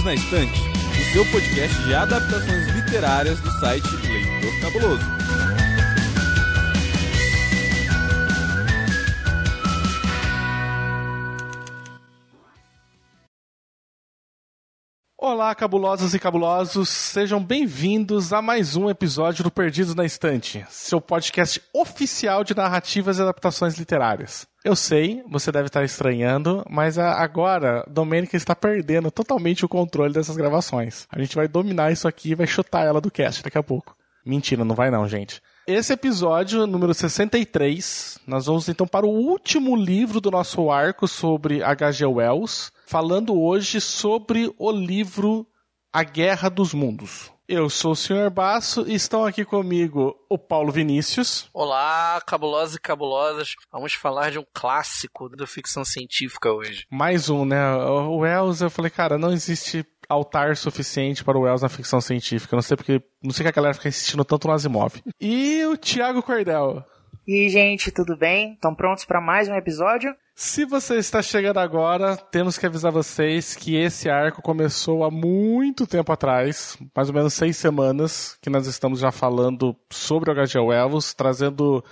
Perdidos na Estante, o seu podcast de adaptações literárias do site Leitor Cabuloso. Olá, cabulosos e cabulosos, sejam bem-vindos a mais um episódio do Perdidos na Estante, seu podcast oficial de narrativas e adaptações literárias. Eu sei, você deve estar estranhando, mas agora Domênica está perdendo totalmente o controle dessas gravações. A gente vai dominar isso aqui e vai chutar ela do cast daqui a pouco. Mentira, não vai não, gente. Esse episódio, número 63, nós vamos então para o último livro do nosso arco sobre H.G. Wells, falando hoje sobre o livro A Guerra dos Mundos. Eu sou o Sr. Basso e estão aqui comigo o Paulo Vinícius. Olá, cabulosos e cabulosas. Vamos falar de um clássico da ficção científica hoje. Mais um, né? O Wells, eu falei, cara, não existe altar suficiente para o Wells na ficção científica. Não sei porque, não sei que a galera fica insistindo tanto no Asimov. E o Thiago Cordel. E aí, gente, tudo bem? Estão prontos para mais um episódio? Se você está chegando agora, temos que avisar vocês que esse arco começou há muito tempo atrás, mais ou menos seis semanas, que nós estamos já falando sobre o H.G. Wells, trazendo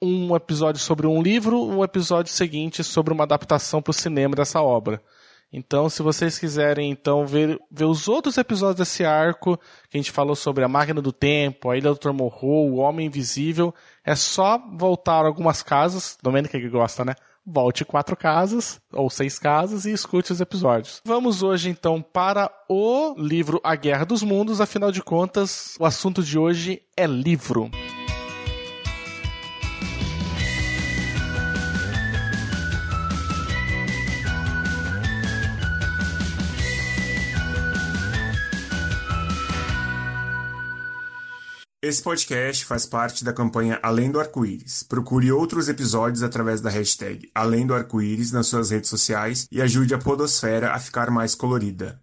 um episódio sobre um livro, um episódio seguinte sobre uma adaptação para o cinema dessa obra. Então, se vocês quiserem então ver, ver os outros episódios desse arco, que a gente falou sobre a máquina do tempo, a ilha do Tormorro, o homem invisível, é só voltar algumas casas, Domênica que gosta, né? Volte quatro casas ou seis casas e escute os episódios. Vamos hoje então para o livro A Guerra dos Mundos, afinal de contas, o assunto de hoje é livro. Esse podcast faz parte da campanha Além do Arco-Íris. Procure outros episódios através da hashtag Além do Arco-Íris nas suas redes sociais e ajude a podosfera a ficar mais colorida.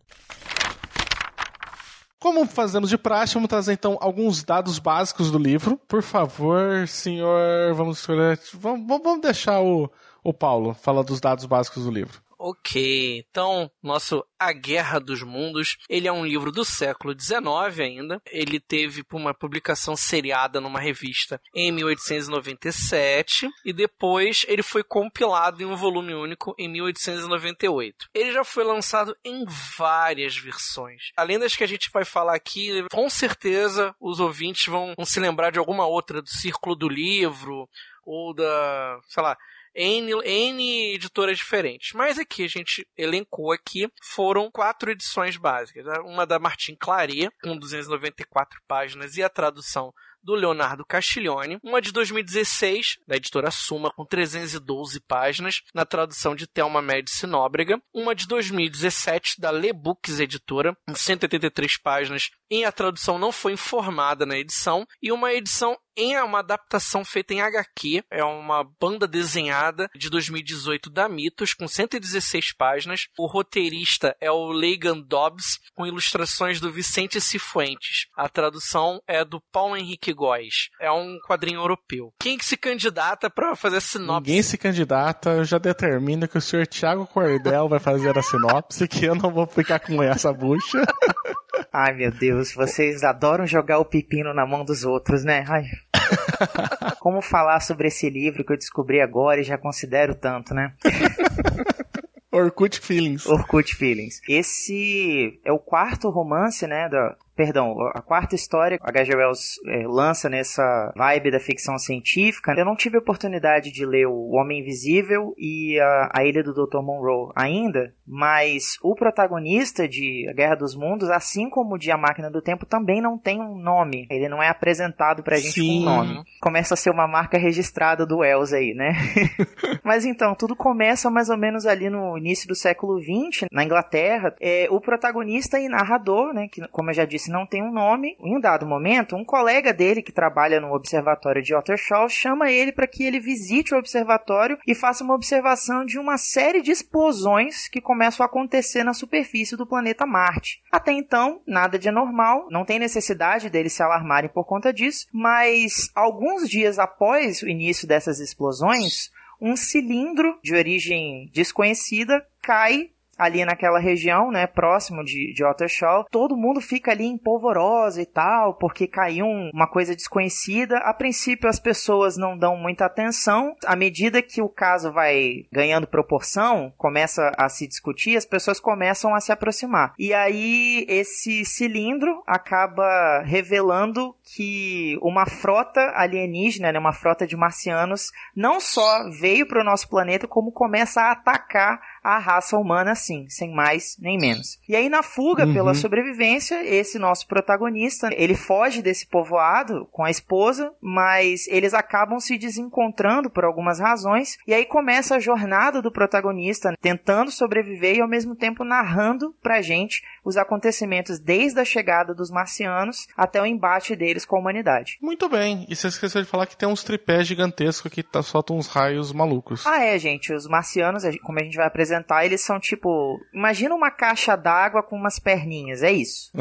Como fazemos de praxe, vamos trazer então alguns dados básicos do livro. Por favor, senhor, vamos escolher. Vamos, vamos deixar o, o Paulo falar dos dados básicos do livro. Ok, então, nosso A Guerra dos Mundos, ele é um livro do século XIX ainda. Ele teve uma publicação seriada numa revista em 1897 e depois ele foi compilado em um volume único em 1898. Ele já foi lançado em várias versões. Além das que a gente vai falar aqui, com certeza os ouvintes vão, vão se lembrar de alguma outra do Círculo do Livro ou da, sei lá, N, N editoras diferentes. Mas aqui a gente elencou aqui foram quatro edições básicas. Uma da Martin Claret, com 294 páginas, e a tradução do Leonardo Castiglione, uma de 2016, da editora Suma, com 312 páginas, na tradução de Thelma Médici Nóbrega, uma de 2017, da Lebooks Editora, com 183 páginas, e a tradução não foi informada na edição, e uma edição em uma adaptação feita em HQ, é uma banda desenhada de 2018 da Mitos, com 116 páginas. O roteirista é o Leigan Dobbs, com ilustrações do Vicente Cifuentes. A tradução é do Paulo Henrique Góes. É um quadrinho europeu. Quem que se candidata para fazer a sinopse? Ninguém se candidata, eu já determino que o senhor Tiago Cordel vai fazer a sinopse, que eu não vou ficar com essa bucha. Ai, meu Deus, vocês adoram jogar o pepino na mão dos outros, né? Ai. Como falar sobre esse livro que eu descobri agora e já considero tanto, né? Orkut Feelings. Orkut Feelings. Esse é o quarto romance, né, da, Perdão, a quarta história que H.G. Wells é, lança nessa vibe da ficção científica. Eu não tive a oportunidade de ler O Homem Invisível e a, a Ilha do Dr. Monroe ainda, mas o protagonista de A Guerra dos Mundos, assim como de A Máquina do Tempo, também não tem um nome. Ele não é apresentado pra gente Sim. com um nome. Começa a ser uma marca registrada do Wells aí, né? mas então, tudo começa mais ou menos ali no início do século XX, na Inglaterra. É, o protagonista e narrador, né, que como eu já disse, não tem um nome. Em um dado momento, um colega dele que trabalha no observatório de Ottershaw chama ele para que ele visite o observatório e faça uma observação de uma série de explosões que começam a acontecer na superfície do planeta Marte. Até então, nada de anormal, não tem necessidade deles se alarmarem por conta disso, mas alguns dias após o início dessas explosões, um cilindro de origem desconhecida cai ali naquela região, né, próximo de, de Ottershaw. Todo mundo fica ali em polvorosa e tal, porque caiu uma coisa desconhecida. A princípio as pessoas não dão muita atenção. À medida que o caso vai ganhando proporção, começa a se discutir, as pessoas começam a se aproximar. E aí esse cilindro acaba revelando que uma frota alienígena, né, uma frota de marcianos, não só veio para o nosso planeta, como começa a atacar a raça humana assim, sem mais nem menos. E aí na fuga uhum. pela sobrevivência, esse nosso protagonista, ele foge desse povoado com a esposa, mas eles acabam se desencontrando por algumas razões, e aí começa a jornada do protagonista tentando sobreviver e ao mesmo tempo narrando pra gente os acontecimentos desde a chegada dos marcianos até o embate deles com a humanidade. Muito bem. E você esqueceu de falar que tem uns tripés gigantescos que tá, soltam uns raios malucos. Ah, é, gente. Os marcianos, como a gente vai apresentar, eles são tipo. Imagina uma caixa d'água com umas perninhas. É isso.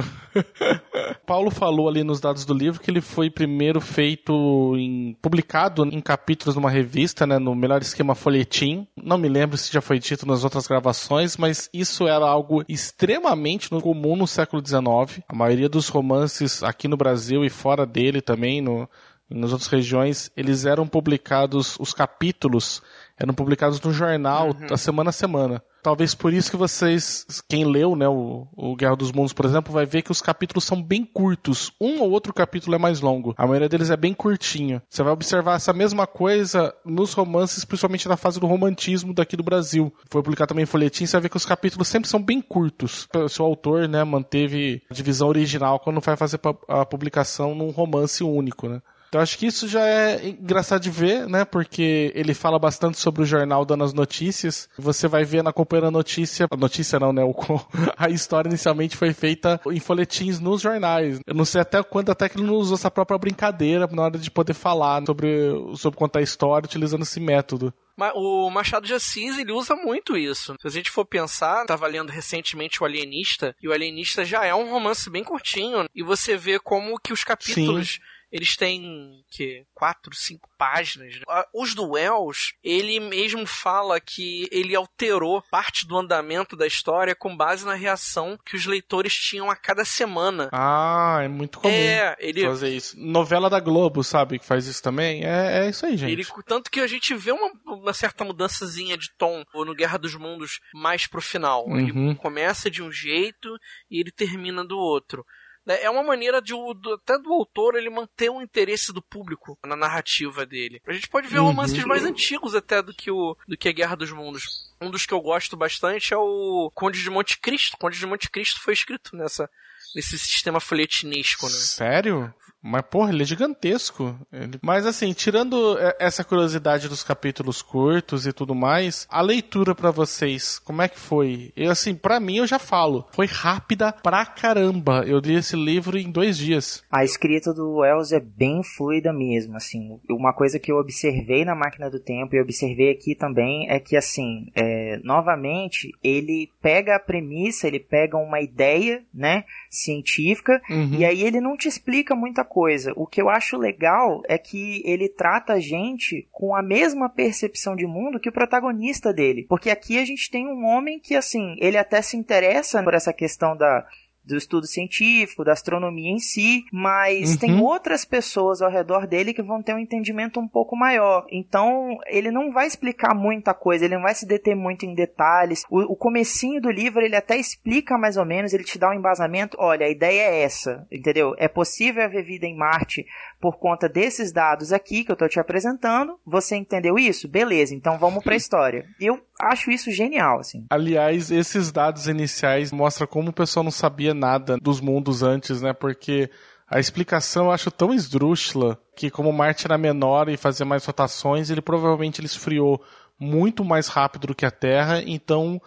Paulo falou ali nos dados do livro que ele foi primeiro feito em. publicado em capítulos numa revista, né? No melhor esquema folhetim. Não me lembro se já foi dito nas outras gravações, mas isso era algo extremamente comum no século XIX. A maioria dos romances aqui no Brasil e fora dele também, no, nas outras regiões, eles eram publicados, os capítulos eram publicados no jornal uhum. a semana a semana. Talvez por isso que vocês, quem leu, né, o, o, Guerra dos Mundos, por exemplo, vai ver que os capítulos são bem curtos. Um ou outro capítulo é mais longo. A maioria deles é bem curtinho. Você vai observar essa mesma coisa nos romances, principalmente na fase do romantismo daqui do Brasil. Foi publicado também em folhetim, você vai ver que os capítulos sempre são bem curtos. O seu autor, né, manteve a divisão original quando vai fazer a publicação num romance único, né? Então acho que isso já é engraçado de ver, né? Porque ele fala bastante sobre o jornal dando as notícias. Você vai ver na acompanhando a notícia, a notícia não, né? O, a história inicialmente foi feita em folhetins nos jornais. Eu não sei até quando até que ele não usou essa própria brincadeira na hora de poder falar sobre, sobre contar a história utilizando esse método. O Machado de Assis, ele usa muito isso. Se a gente for pensar, tava lendo recentemente o Alienista, e o Alienista já é um romance bem curtinho, e você vê como que os capítulos... Sim eles têm que quatro, cinco páginas. Né? Os do Wells, ele mesmo fala que ele alterou parte do andamento da história com base na reação que os leitores tinham a cada semana. Ah, é muito comum é, ele... fazer isso. Novela da Globo, sabe, que faz isso também. É, é isso aí, gente. Ele, tanto que a gente vê uma, uma certa mudançazinha de tom no Guerra dos Mundos mais pro final. Uhum. Ele começa de um jeito e ele termina do outro. Né? É uma maneira de até do autor ele manter o interesse do público na narrativa dele. A gente pode ver uhum. romances mais antigos até do que o do que a Guerra dos Mundos. Um dos que eu gosto bastante é o Conde de Monte Cristo. Conde de Monte Cristo foi escrito nessa nesse sistema folhetinesco, né? Sério? Mas, porra, ele é gigantesco. Ele... Mas, assim, tirando essa curiosidade dos capítulos curtos e tudo mais, a leitura para vocês, como é que foi? Eu, assim, para mim, eu já falo, foi rápida pra caramba. Eu li esse livro em dois dias. A escrita do Wells é bem fluida mesmo, assim. Uma coisa que eu observei na Máquina do Tempo e observei aqui também é que, assim, é, novamente, ele pega a premissa, ele pega uma ideia, né, científica, uhum. e aí ele não te explica muita coisa. O que eu acho legal é que ele trata a gente com a mesma percepção de mundo que o protagonista dele. Porque aqui a gente tem um homem que, assim, ele até se interessa por essa questão da do estudo científico, da astronomia em si, mas uhum. tem outras pessoas ao redor dele que vão ter um entendimento um pouco maior. Então, ele não vai explicar muita coisa, ele não vai se deter muito em detalhes. O, o comecinho do livro, ele até explica mais ou menos, ele te dá um embasamento, olha, a ideia é essa, entendeu? É possível haver vida em Marte por conta desses dados aqui que eu estou te apresentando. Você entendeu isso? Beleza, então vamos para a história. Eu acho isso genial, assim. Aliás, esses dados iniciais mostram como o pessoal não sabia nada dos mundos antes, né? Porque a explicação eu acho tão esdrúxula que como Marte era menor e fazia mais rotações, ele provavelmente ele esfriou muito mais rápido do que a Terra, então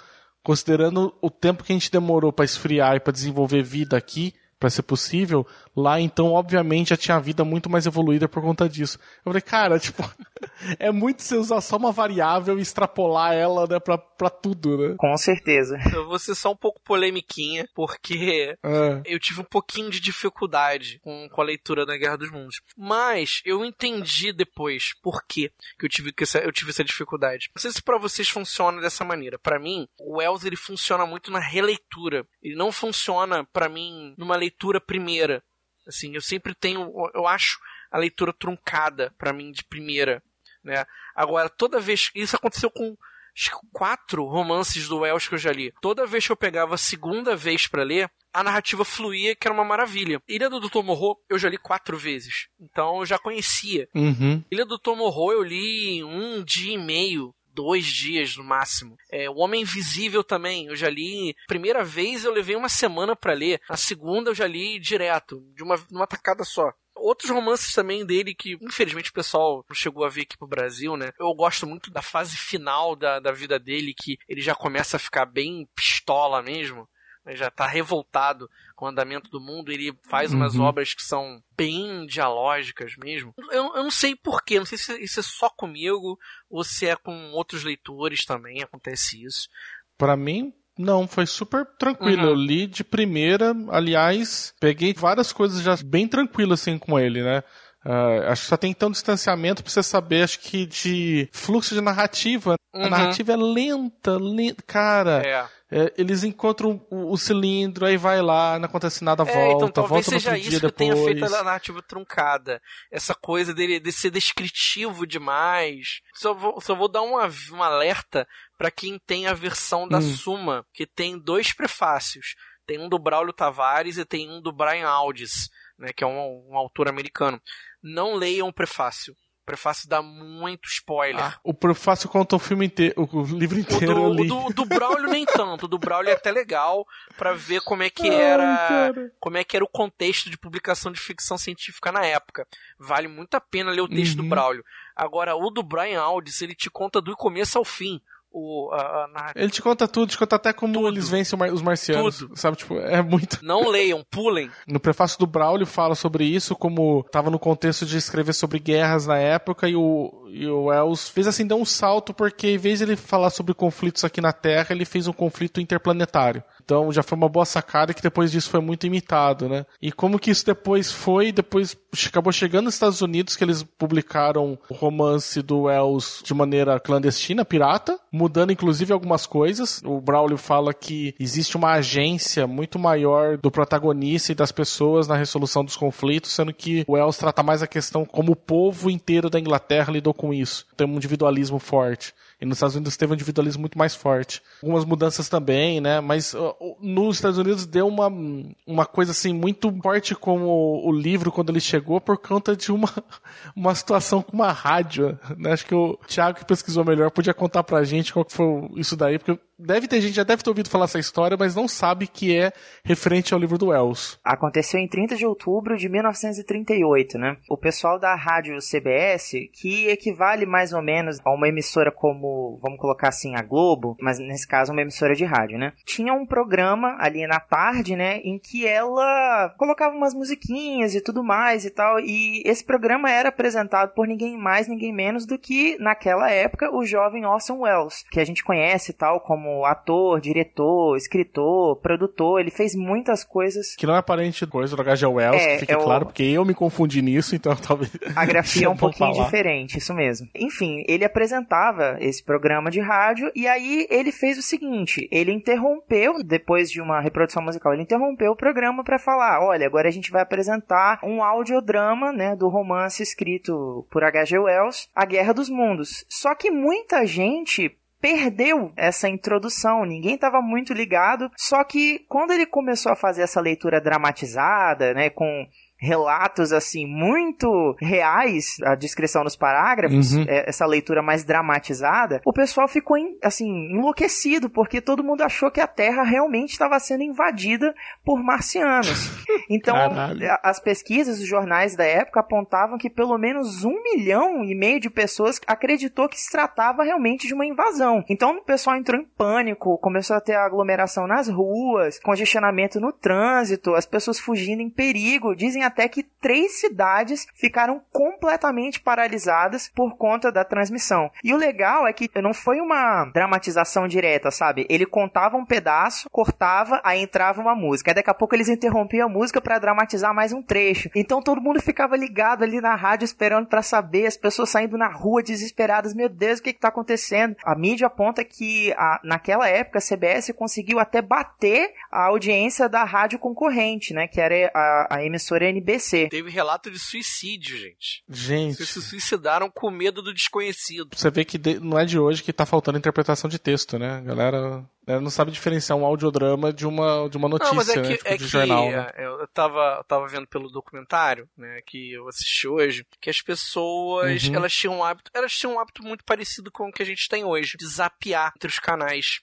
considerando o tempo que a gente demorou para esfriar e para desenvolver vida aqui, para ser possível, lá, então obviamente já tinha a vida muito mais evoluída por conta disso. Eu falei, cara, tipo, é muito você usar só uma variável e extrapolar ela, né, pra, pra tudo, né? Com certeza. Eu vou ser só um pouco polemiquinha, porque É. eu tive um pouquinho de dificuldade com, com a leitura da Guerra dos Mundos. Mas eu entendi depois por que que eu tive, que essa, eu tive essa dificuldade. Não sei se pra vocês funciona dessa maneira. Pra mim, o Wells ele funciona muito na releitura. Ele não funciona pra mim numa leitura primeira. Assim, eu sempre tenho, eu acho a leitura truncada pra mim de primeira, né? Agora, toda vez isso aconteceu com acho que quatro romances do Wells que eu já li. Toda vez que eu pegava a segunda vez pra ler, a narrativa fluía, que era uma maravilha. Ilha do Dr. Morro eu já li quatro vezes. Então eu já conhecia. Uhum. Ilha do Dr. Morro eu li em um dia e meio. Dois dias no máximo. É, o Homem Invisível também, eu já li. Primeira vez eu levei uma semana pra ler. A segunda eu já li direto, de uma, numa tacada só. Outros romances também dele que, infelizmente, o pessoal não chegou a ver aqui pro Brasil, né? Eu gosto muito da fase final da, da vida dele, que ele já começa a ficar bem pistola mesmo. Né? Já tá revoltado com o andamento do mundo. Ele faz umas Uhum. obras que são bem dialógicas mesmo. Eu, eu não sei porquê, não sei se isso é só comigo ou se é com outros leitores também, acontece isso. Pra mim, não, foi super tranquilo. Uhum. Eu li de primeira, aliás, peguei várias coisas já bem tranquilo assim com ele, né? Ah, acho que só tem tão distanciamento pra você saber, acho que de fluxo de narrativa. A Uhum. narrativa é lenta, lenta. Cara, É. é, eles encontram o, o cilindro, aí vai lá, não acontece nada, É, volta, então talvez volta no seja outro isso que tenha depois. feito a narrativa truncada. Essa coisa dele de ser descritivo demais. Só vou, só vou dar um, av- um alerta pra quem tem a versão da Hum. Suma, que tem dois prefácios. Tem um do Braulio Tavares e tem um do Brian Aldiss, né, que é um, um autor americano. Não leiam o prefácio. O prefácio dá muito spoiler. Ah, o prefácio conta o filme inteiro, o livro O inteiro do, eu o do, o do Braulio nem tanto. O do Braulio é até legal pra ver como é que Ai, era cara. como é que era o contexto de publicação de ficção científica na época. Vale muito a pena ler o texto do Uhum. Braulio. Agora, o do Brian Aldiss, ele te conta do começo ao fim. O, a, a narrativa. Ele te conta tudo, te conta até como Tudo. eles vencem os marcianos. Tudo. Sabe, tipo, é muito. Não leiam, pulem. No prefácio do Braulio fala sobre isso, como estava no contexto de escrever sobre guerras na época, e o, e o Wells fez assim, deu um salto, porque em vez de ele falar sobre conflitos aqui na Terra, ele fez um conflito interplanetário. Então já foi uma boa sacada que depois disso foi muito imitado, né? E como que isso depois foi, depois acabou chegando nos Estados Unidos, que eles publicaram o romance do Wells de maneira clandestina, pirata, mudando inclusive algumas coisas. O Braulio fala que existe uma agência muito maior do protagonista e das pessoas na resolução dos conflitos, sendo que o Wells trata mais a questão como o povo inteiro da Inglaterra lidou com isso. Tem um individualismo forte. Nos Estados Unidos teve um individualismo muito mais forte. Algumas mudanças também, né? Mas nos Estados Unidos deu uma, uma coisa assim muito forte com o, o livro quando ele chegou por conta de uma, uma situação com uma rádio. Né? Acho que o Thiago que pesquisou melhor podia contar pra gente qual que foi isso daí, porque deve ter gente já deve ter ouvido falar essa história, mas não sabe que é referente ao livro do Wells. Aconteceu em 30 de outubro de 1938, né? O pessoal da rádio CBS, que equivale mais ou menos a uma emissora como, vamos colocar assim, a Globo, mas nesse caso uma emissora de rádio, né? Tinha um programa ali na tarde, né, em que ela colocava umas musiquinhas e tudo mais e tal, e esse programa era apresentado por ninguém mais, ninguém menos do que, naquela época, o jovem Orson Welles, que a gente conhece tal como ator, diretor, escritor, produtor, ele fez muitas coisas Que não é parente coisa do H.G. Wells, É, que fique é o- claro, porque eu me confundi nisso, então talvez. A grafia é um pouquinho falar. diferente, isso mesmo. Enfim, ele apresentava esse programa de rádio e aí ele fez o seguinte: ele interrompeu, depois de uma reprodução musical, ele interrompeu o programa para falar: olha, agora a gente vai apresentar um audiodrama, né, do romance escrito por H.G. Wells, A Guerra dos Mundos. Só que muita gente perdeu essa introdução, ninguém estava muito ligado. Só que quando ele começou a fazer essa leitura dramatizada, né, com relatos assim muito reais, a descrição nos parágrafos, Uhum. é, essa leitura mais dramatizada, o pessoal ficou em- assim enlouquecido porque todo mundo achou que a Terra realmente estava sendo invadida por marcianos. Então, Caralho. as pesquisas, os jornais da época apontavam que pelo menos um milhão e meio de pessoas acreditou que se tratava realmente de uma invasão. Então, o pessoal entrou em pânico, começou a ter aglomeração nas ruas, congestionamento no trânsito, as pessoas fugindo em perigo. Dizem até que três cidades ficaram completamente paralisadas por conta da transmissão. E o legal é que não foi uma dramatização direta, sabe? Ele contava um pedaço, cortava, aí entrava uma música. Aí daqui a pouco eles interrompiam a música para dramatizar mais um trecho. Então todo mundo ficava ligado ali na rádio esperando para saber, as pessoas saindo na rua desesperadas, meu Deus, o que que tá acontecendo? A mídia aponta que a, naquela época a CBS conseguiu até bater a audiência da rádio concorrente, né, que era a, a emissora NBC. Teve relato de suicídio, gente. Gente. Vocês se suicidaram com medo do desconhecido. Você vê que não é de hoje que tá faltando interpretação de texto, né? A galera ela não sabe diferenciar um audiodrama de uma, de uma notícia, não, mas é que, né? Tipo, é de que jornal. Né? é, eu tava, eu tava vendo pelo documentário, né, que eu assisti hoje, que as pessoas, Uhum. elas tinham um hábito, elas tinham um hábito muito parecido com o que a gente tem hoje, de zapear entre os canais,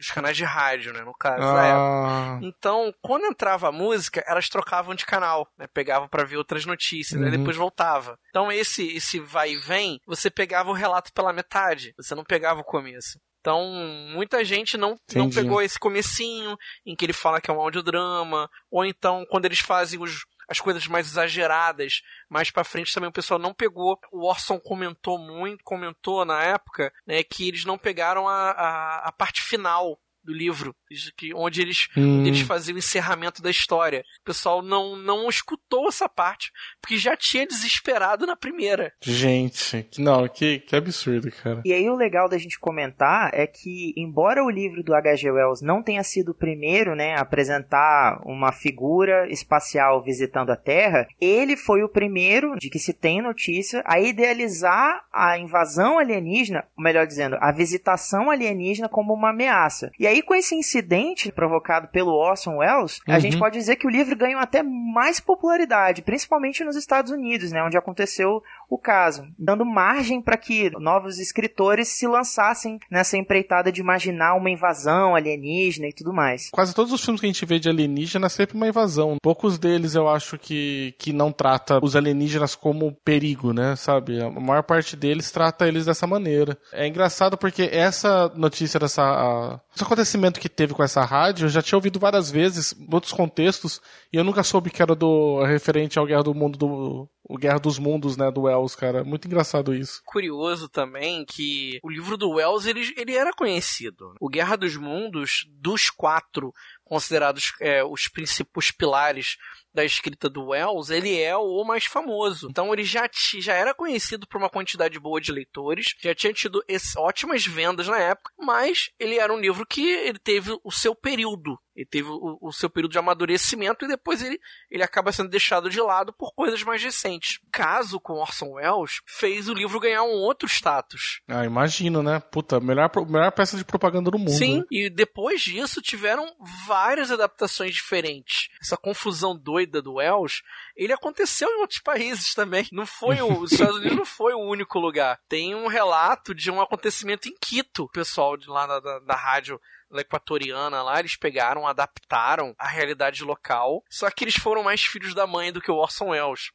os canais de rádio, né, no caso. Ah, Então, quando entrava a música, elas trocavam de canal, né? Pegavam pra ver outras notícias, né? Uhum. depois voltava. Então, esse esse vai e vem, você pegava o relato pela metade, você não pegava o começo. Então, muita gente não, não pegou esse comecinho, em que ele fala que é um audiodrama, ou então, quando eles fazem os, as coisas mais exageradas, mais pra frente também o pessoal não pegou. O Orson comentou muito, comentou na época, né, que eles não pegaram a, a, a parte final do livro, que- onde eles hum, eles faziam o encerramento da história. O pessoal não, não escutou essa parte, porque já tinha desesperado na primeira. Gente, que- não, que, que absurdo, cara. E aí o legal da gente comentar é que, embora o livro do H.G. Wells não tenha sido o primeiro, né, a apresentar uma figura espacial visitando a Terra, ele foi o primeiro, de que se tem notícia, a idealizar a invasão alienígena, ou melhor dizendo, a visitação alienígena como uma ameaça. E aí com esse incidente provocado pelo Orson Welles, a Uhum. gente pode dizer que o livro ganhou até mais popularidade, principalmente nos Estados Unidos, né, onde aconteceu o caso, dando margem para que novos escritores se lançassem nessa empreitada de imaginar uma invasão alienígena e tudo mais. Quase todos os filmes que a gente vê de alienígena é sempre uma invasão. Poucos deles eu acho que, que não trata os alienígenas como perigo, né? Sabe? A maior parte deles trata eles dessa maneira. É engraçado porque essa notícia dessa. a- esse acontecimento que teve com essa rádio, eu já tinha ouvido várias vezes, em outros contextos, e eu nunca soube que era do referente ao Guerra do Mundo do. O Guerra dos Mundos, né, do Wells, cara. Muito engraçado isso. Curioso também que o livro do Wells ele, ele era conhecido. O Guerra dos Mundos, dos quatro considerados é, os principais pilares da escrita do Wells, ele é o mais famoso. Então ele já, já era conhecido por uma quantidade boa de leitores, já tinha tido ótimas vendas na época, mas ele era um livro que ele teve o seu período. Ele teve o, o seu período de amadurecimento e depois ele, ele acaba sendo deixado de lado por coisas mais recentes. O caso com Orson Welles fez o livro ganhar um outro status. Ah, imagino, né? Puta, melhor, melhor peça de propaganda do mundo. Sim, e depois disso tiveram várias adaptações diferentes. Essa confusão doida do Wells, ele aconteceu em outros países também. Não foi o, os Estados Unidos não foi o único lugar. Tem um relato de um acontecimento em Quito. O pessoal de lá da, da, da rádio equatoriana lá, eles pegaram, adaptaram a realidade local. Só que eles foram mais filhos da mãe do que o Orson Welles.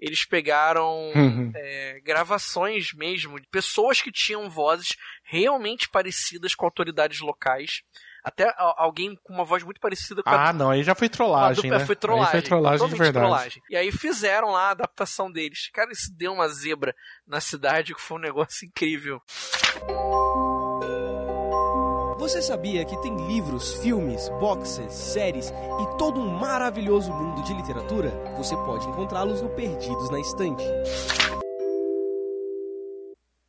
Eles pegaram Uhum. é, gravações mesmo de pessoas que tinham vozes realmente parecidas com autoridades locais. Até alguém com uma voz muito parecida com a Ah, não, aí já foi trollagem, dupla- né? Foi trollagem. Aí foi trollagem de verdade. trollagem. E aí fizeram lá a adaptação deles. Cara, isso deu uma zebra na cidade que foi um negócio incrível. Você sabia que tem livros, filmes, boxes, séries e todo um maravilhoso mundo de literatura? Você pode encontrá-los no Perdidos na Estante.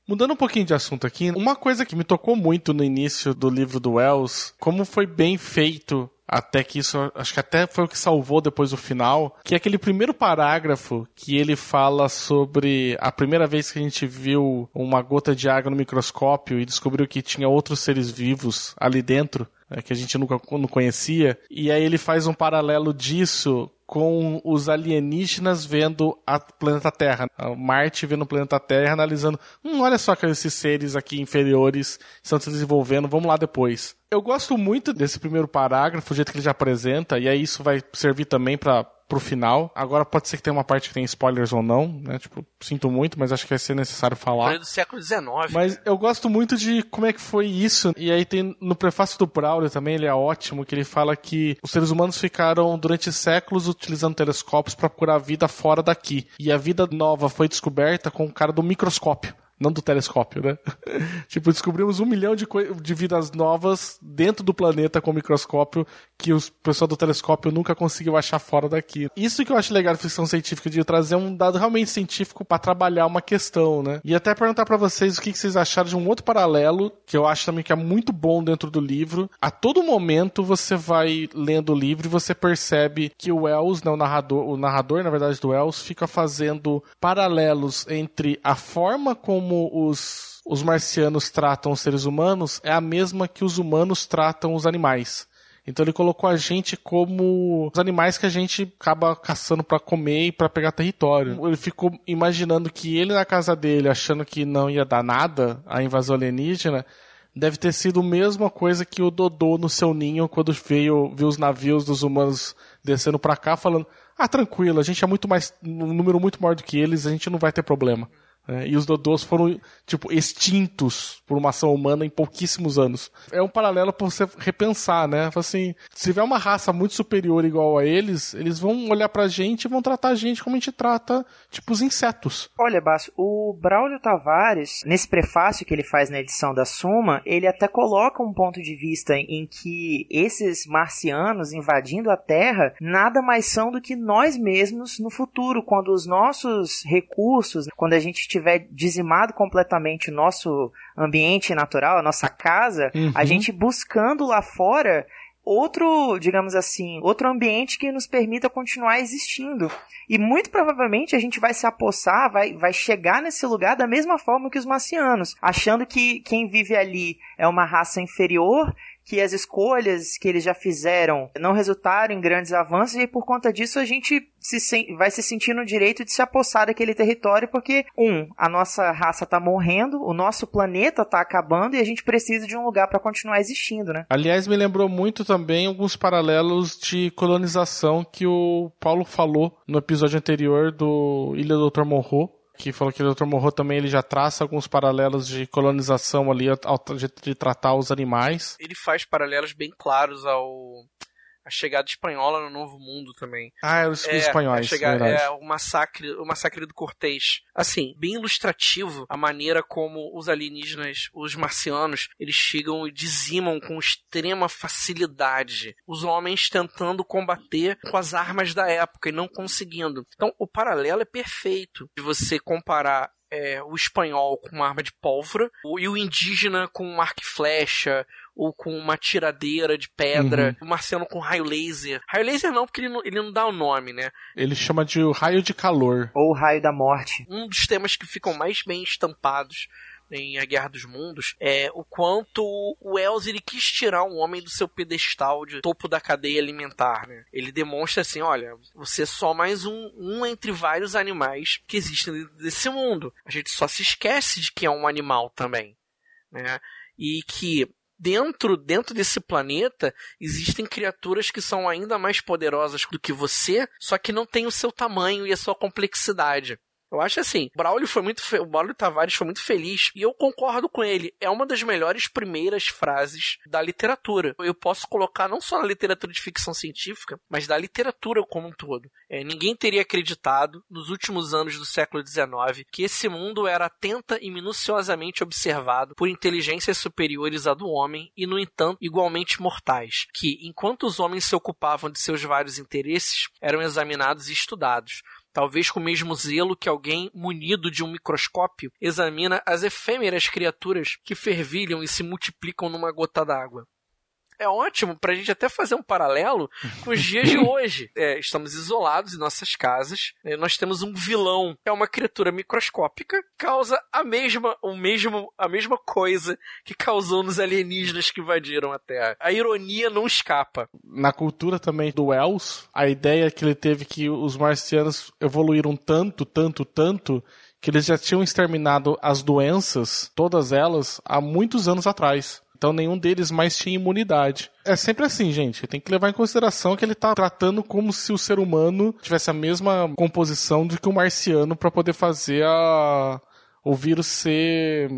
Mudando um pouquinho de assunto aqui, uma coisa que me tocou muito no início do livro do Wells, como foi bem feito até que isso, acho que até foi o que salvou depois o final, que é aquele primeiro parágrafo que ele fala sobre a primeira vez que a gente viu uma gota de água no microscópio e descobriu que tinha outros seres vivos ali dentro, né, que a gente nunca não conhecia, e aí ele faz um paralelo disso com os alienígenas vendo a planeta Terra, Marte vendo o planeta Terra, analisando, hum, olha só que esses seres aqui inferiores estão se desenvolvendo, vamos lá depois. Eu gosto muito desse primeiro parágrafo, o jeito que ele já apresenta, e aí isso vai servir também para pro final. Agora pode ser que tenha uma parte que tem spoilers ou não, né? Tipo, sinto muito, mas acho que vai ser necessário falar. Foi do século XIX. Mas eu gosto muito de como é que foi isso. E aí tem no prefácio do Braulio também, ele é ótimo, que ele fala que os seres humanos ficaram durante séculos utilizando telescópios para procurar vida fora daqui. E a vida nova foi descoberta com o cara do microscópio não do telescópio, né? tipo, descobrimos um milhão de, de vidas novas dentro do planeta com o microscópio que o pessoal do telescópio nunca conseguiu achar fora daqui. Isso que eu acho legal da ficção científica, de trazer um dado realmente científico para trabalhar uma questão, né? E até perguntar para vocês o que, que vocês acharam de um outro paralelo, que eu acho também que é muito bom dentro do livro. A todo momento você vai lendo o livro e você percebe que o Wells, né, o narrador, o narrador, na verdade, do Wells, fica fazendo paralelos entre a forma como como os, os marcianos tratam os seres humanos é a mesma que os humanos tratam os animais. Então ele colocou a gente como os animais que a gente acaba caçando para comer e para pegar território. Ele ficou imaginando que ele na casa dele, achando que não ia dar nada a invasão alienígena, deve ter sido a mesma coisa que o Dodô no seu ninho quando veio viu os navios dos humanos descendo para cá falando: "Ah, tranquilo, a gente é muito mais um número muito maior do que eles, a gente não vai ter problema". É, e os Dodôs foram, tipo, extintos por uma ação humana em pouquíssimos anos. É um paralelo para você repensar, né? Assim, se tiver uma raça muito superior igual a eles, eles vão olhar pra gente e vão tratar a gente como a gente trata, tipo, os insetos. Olha, Basso, o Braulio Tavares, nesse prefácio que ele faz na edição da Suma, ele até coloca um ponto de vista em que esses marcianos invadindo a Terra nada mais são do que nós mesmos no futuro, quando os nossos recursos, quando a gente tiver dizimado completamente o nosso ambiente natural, a nossa casa, uhum. a gente buscando lá fora outro, digamos assim, outro ambiente que nos permita continuar existindo. E muito provavelmente a gente vai se apossar, vai, vai chegar nesse lugar da mesma forma que os marcianos, achando que quem vive ali é uma raça inferior que as escolhas que eles já fizeram não resultaram em grandes avanços e por conta disso a gente se, vai se sentir no direito de se apossar daquele território porque, um, a nossa raça está morrendo, o nosso planeta está acabando e a gente precisa de um lugar para continuar existindo, né? Aliás, me lembrou muito também alguns paralelos de colonização que o Paulo falou no episódio anterior do Ilha do Dr. Morro, que falou que o Dr. Morro também ele já traça alguns paralelos de colonização ali, de, de tratar os animais. Ele faz paralelos bem claros ao a chegada espanhola no Novo Mundo também. Ah, os, é, espanhóis. Chegada, é o massacre, o massacre do Cortês. Assim, bem ilustrativo a maneira como os alienígenas, os marcianos, eles chegam e dizimam com extrema facilidade os homens tentando combater com as armas da época e não conseguindo. Então, o paralelo é perfeito de você comparar é, o espanhol com uma arma de pólvora e o indígena com um arco e flecha ou com uma tiradeira de pedra, uhum. o marciano com raio laser. Raio laser não, porque ele não, ele não dá o nome, né? Ele chama de raio de calor. Ou raio da morte. Um dos temas que ficam mais bem estampados em A Guerra dos Mundos é o quanto o ele quis tirar um homem do seu pedestal de topo da cadeia alimentar, né? Ele demonstra assim, olha, você é só mais um, um entre vários animais que existem nesse mundo. A gente só se esquece de que é um animal também, né? E que dentro dentro desse planeta existem criaturas que são ainda mais poderosas do que você, só que não têm o seu tamanho e a sua complexidade. Eu acho assim, Braulio foi muito fe... o Braulio Tavares foi muito feliz e eu concordo com ele. É uma das melhores primeiras frases da literatura. Eu posso colocar não só na literatura de ficção científica, mas da literatura como um todo. É, ninguém teria acreditado nos últimos anos do século XIX que esse mundo era atenta e minuciosamente observado por inteligências superiores à do homem e, no entanto, igualmente mortais, que, enquanto os homens se ocupavam de seus vários interesses, eram examinados e estudados talvez com o mesmo zelo que alguém munido de um microscópio examina as efêmeras criaturas que fervilham e se multiplicam numa gota d'água é ótimo para a gente até fazer um paralelo com os dias de hoje. É, estamos isolados em nossas casas, né, nós temos um vilão, é uma criatura microscópica, causa a mesma, o mesmo, a mesma coisa que causou nos alienígenas que invadiram a Terra. A ironia não escapa. Na cultura também do Wells, a ideia que ele teve que os marcianos evoluíram tanto, tanto, tanto que eles já tinham exterminado as doenças, todas elas, há muitos anos atrás. Então nenhum deles mais tinha imunidade. É sempre assim, gente. Tem que levar em consideração que ele tá tratando como se o ser humano tivesse a mesma composição do que o marciano para poder fazer a o vírus ser,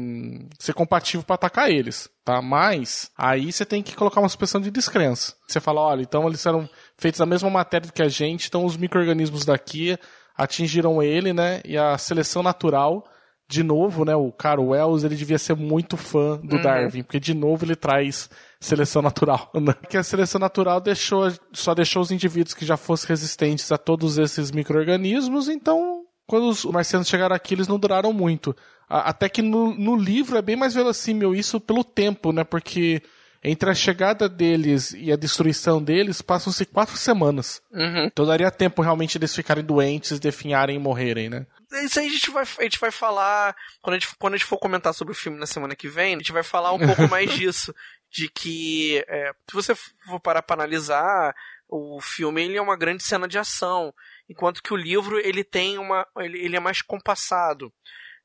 ser compatível para atacar eles, tá? Mas aí você tem que colocar uma suspensão de descrença. Você fala, olha, então eles eram feitos da mesma matéria que a gente, então os micro-organismos daqui atingiram ele, né? E a seleção natural, de novo, né? O cara Wells, ele devia ser muito fã do uhum. Darwin, porque de novo ele traz seleção natural, né? Que a seleção natural deixou, só deixou os indivíduos que já fossem resistentes a todos esses micro-organismos, então quando os marcianos chegaram aqui, eles não duraram muito. Até que no, no livro é bem mais verossímil isso pelo tempo, né? Porque entre a chegada deles e a destruição deles passam-se quatro semanas. Uhum. Então daria tempo realmente deles ficarem doentes, definharem e morrerem, né? Isso aí a gente vai, a gente vai falar. Quando a, gente, quando a gente for comentar sobre o filme na semana que vem, a gente vai falar um pouco mais disso. De que, é, se você for parar pra analisar, o filme ele é uma grande cena de ação enquanto que o livro ele tem uma ele, ele é mais compassado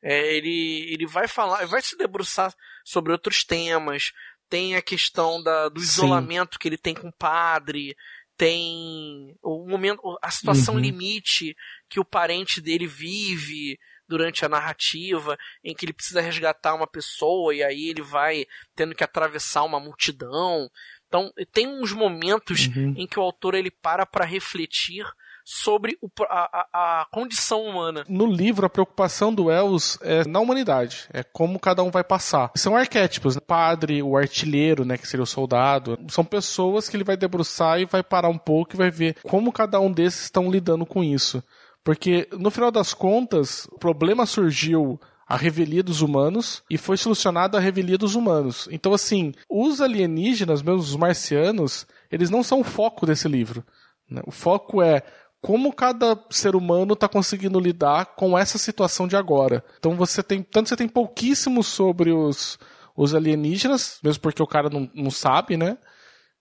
é, ele, ele vai falar vai se debruçar sobre outros temas tem a questão da, do isolamento Sim. que ele tem com o padre tem o momento a situação uhum. limite que o parente dele vive durante a narrativa em que ele precisa resgatar uma pessoa e aí ele vai tendo que atravessar uma multidão então tem uns momentos uhum. em que o autor ele para para refletir sobre o, a, a, condição humana. No livro, a preocupação do Wells é na humanidade, é como cada um vai passar. São arquétipos, né? o padre, o artilheiro, né, que seria o soldado, são pessoas que ele vai debruçar e vai parar um pouco e vai ver como cada um desses estão lidando com isso. Porque, no final das contas, o problema surgiu a revelia dos humanos e foi solucionada a revelia dos humanos. Então, assim, os alienígenas, mesmo os marcianos, eles não são o foco desse livro. Né? O foco é como cada ser humano está conseguindo lidar com essa situação de agora. Então você tem, tanto você tem pouquíssimo sobre os, os alienígenas, mesmo porque o cara não, não sabe, né?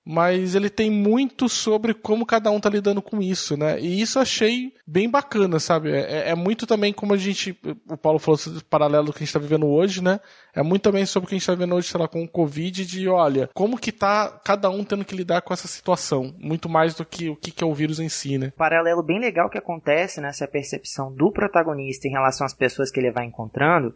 Mas ele tem muito sobre como cada um tá lidando com isso, né? E isso achei bem bacana, sabe? É, é muito também como a gente, o Paulo falou do paralelo que a gente tá vivendo hoje, né? É muito também sobre o que a gente tá vivendo hoje, sei lá, com o Covid, de olha, como que tá cada um tendo que lidar com essa situação, muito mais do que o que, que é o vírus em si, né? Paralelo bem legal que acontece nessa percepção do protagonista em relação às pessoas que ele vai encontrando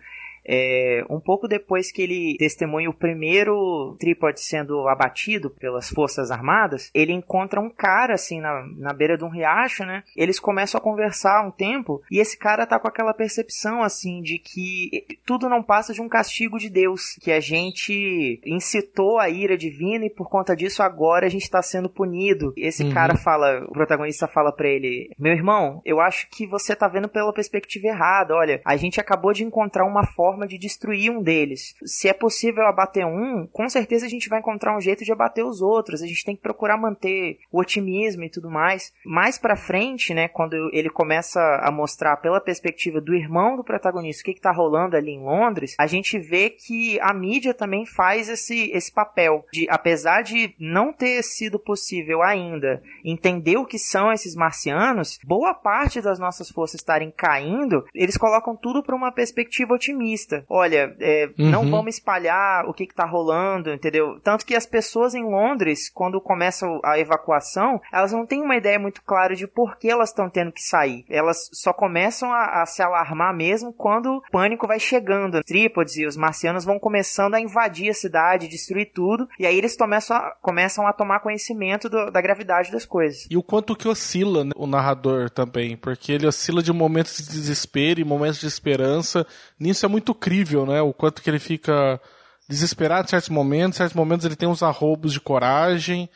é, um pouco depois que ele testemunha o primeiro trípode sendo abatido pelas forças armadas, ele encontra um cara assim na, na beira de um riacho, né? Eles começam a conversar um tempo e esse cara tá com aquela percepção assim de que tudo não passa de um castigo de Deus, que a gente incitou a ira divina e por conta disso agora a gente está sendo punido. Esse uhum. cara fala, o protagonista fala para ele: "Meu irmão, eu acho que você tá vendo pela perspectiva errada. Olha, a gente acabou de encontrar uma forma forma de destruir um deles. Se é possível abater um, com certeza a gente vai encontrar um jeito de abater os outros. A gente tem que procurar manter o otimismo e tudo mais. Mais para frente, né, quando ele começa a mostrar pela perspectiva do irmão do protagonista o que, que tá rolando ali em Londres, a gente vê que a mídia também faz esse, esse papel de, apesar de não ter sido possível ainda entender o que são esses marcianos, boa parte das nossas forças estarem caindo, eles colocam tudo para uma perspectiva otimista Olha, é, uhum. não vamos espalhar o que, está rolando, entendeu? Tanto que as pessoas em Londres, quando começa a evacuação, elas não têm uma ideia muito clara de por que elas estão tendo que sair. Elas só começam a, a, se alarmar mesmo quando o pânico vai chegando. Trípodes e os marcianos vão começando a invadir a cidade, destruir tudo, e aí eles começam a, começam a tomar conhecimento do, da gravidade das coisas. E o quanto que oscila né, o narrador também, porque ele oscila de momentos de desespero e momentos de esperança. Nisso é muito muito crível, né? O quanto que ele fica desesperado em certos momentos, em certos momentos ele tem uns arrobos de coragem,